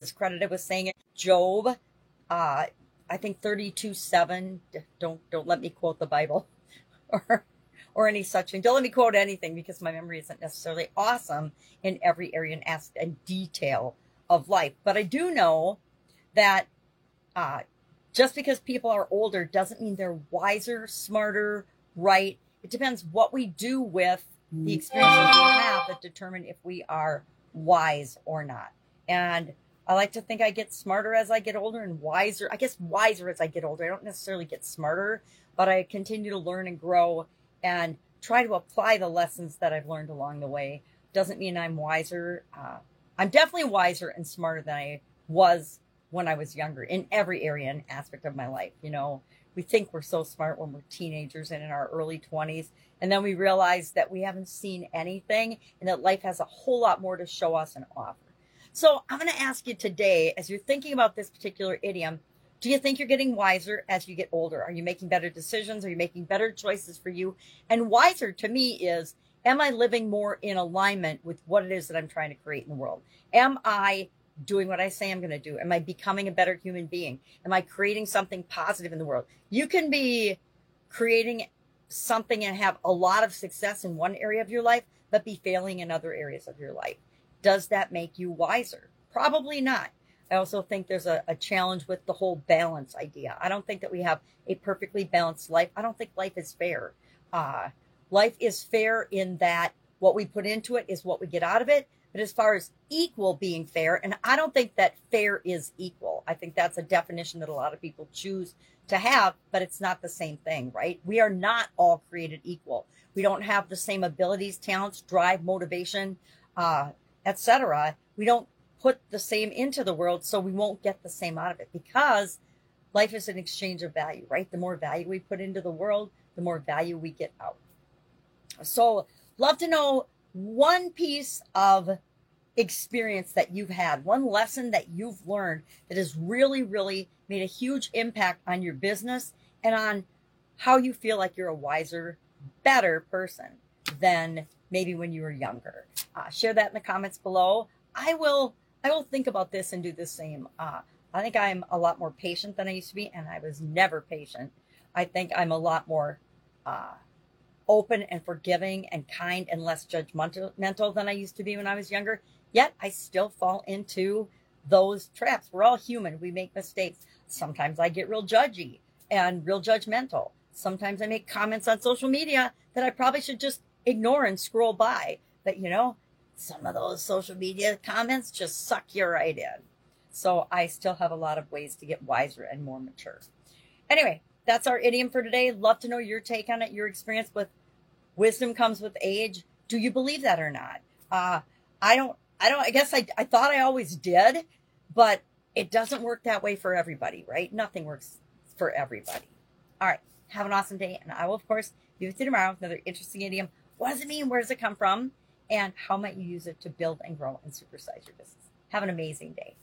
is credited with saying it. Job, uh, I think 32 7. Don't, don't let me quote the Bible or, or any such thing. Don't let me quote anything because my memory isn't necessarily awesome in every area and aspect and detail of life. But I do know that uh, just because people are older doesn't mean they're wiser, smarter, right. It depends what we do with the experiences we have that determine if we are wise or not. And I like to think I get smarter as I get older and wiser. I guess wiser as I get older. I don't necessarily get smarter, but I continue to learn and grow and try to apply the lessons that I've learned along the way. Doesn't mean I'm wiser. Uh, I'm definitely wiser and smarter than I was when I was younger in every area and aspect of my life. You know, we think we're so smart when we're teenagers and in our early 20s. And then we realize that we haven't seen anything and that life has a whole lot more to show us and offer. So I'm going to ask you today, as you're thinking about this particular idiom, do you think you're getting wiser as you get older? Are you making better decisions? Are you making better choices for you? And wiser to me is, am I living more in alignment with what it is that I'm trying to create in the world? Am I doing what I say I'm going to do? Am I becoming a better human being? Am I creating something positive in the world? You can be creating something and have a lot of success in one area of your life, but be failing in other areas of your life. Does that make you wiser? Probably not. I also think there's a, a challenge with the whole balance idea. I don't think that we have a perfectly balanced life. I don't think life is fair. Uh, life is fair in that what we put into it is what we get out of it. But as far as equal being fair, and I don't think that fair is equal. I think that's a definition that a lot of people choose to have, but it's not the same thing, right? We are not all created equal. We don't have the same abilities, talents, drive, motivation, uh, etc. We don't put the same into the world, so we won't get the same out of it because life is an exchange of value, right? The more value we put into the world, the more value we get out. So, love to know one piece of experience that you've had, one lesson that you've learned that has really, really made a huge impact on your business and on how you feel like you're a wiser, better person than maybe when you were younger. Uh, share that in the comments below. I will, I will think about this and do the same. Uh, I think I'm a lot more patient than I used to be, and I was never patient. I think I'm a lot more uh, open and forgiving and kind and less judgmental than I used to be when I was younger. Yet I still fall into those traps. We're all human. We make mistakes. Sometimes I get real judgy and real judgmental. Sometimes I make comments on social media that I probably should just ignore and scroll by. But you know, some of those social media comments just suck you right in. So I still have a lot of ways to get wiser and more mature. Anyway, that's our idiom for today. Love to know your take on it, your experience with wisdom comes with age. Do you believe that or not? Uh, I don't, I don't, I guess I, I thought I always did, but it doesn't work that way for everybody, right? Nothing works for everybody. All right. Have an awesome day. And I will, of course, be with you tomorrow with another interesting idiom. What does it mean? Where does it come from? And how might you use it to build and grow and supersize your business? Have an amazing day.